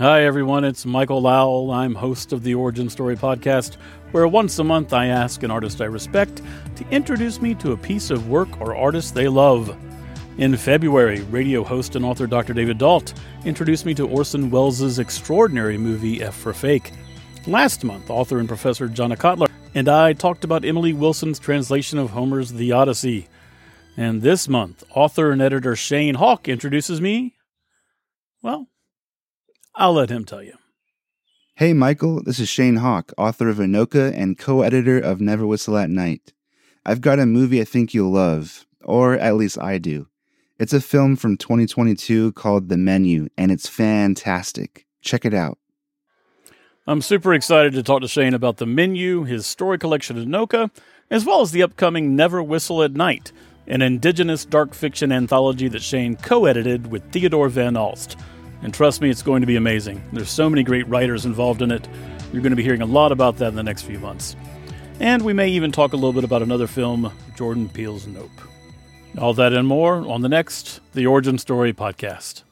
Hi, everyone. It's Michael Lowell. I'm host of the Origin Story podcast, where once a month I ask an artist I respect to introduce me to a piece of work or artist they love. In February, radio host and author Dr. David Dault introduced me to Orson Welles' extraordinary movie F for Fake. Last month, author and professor Jonna Kotler and I talked about Emily Wilson's translation of Homer's The Odyssey. And this month, author and editor Shane Hawk introduces me. Well, I'll let him tell you. Hey, Michael, this is Shane Hawk, author of Anoka and co editor of Never Whistle at Night. I've got a movie I think you'll love, or at least I do. It's a film from 2022 called The Menu, and it's fantastic. Check it out. I'm super excited to talk to Shane about The Menu, his story collection Anoka, as well as the upcoming Never Whistle at Night, an indigenous dark fiction anthology that Shane co edited with Theodore Van Alst. And trust me, it's going to be amazing. There's so many great writers involved in it. You're going to be hearing a lot about that in the next few months. And we may even talk a little bit about another film, Jordan Peele's Nope. All that and more on the next The Origin Story podcast.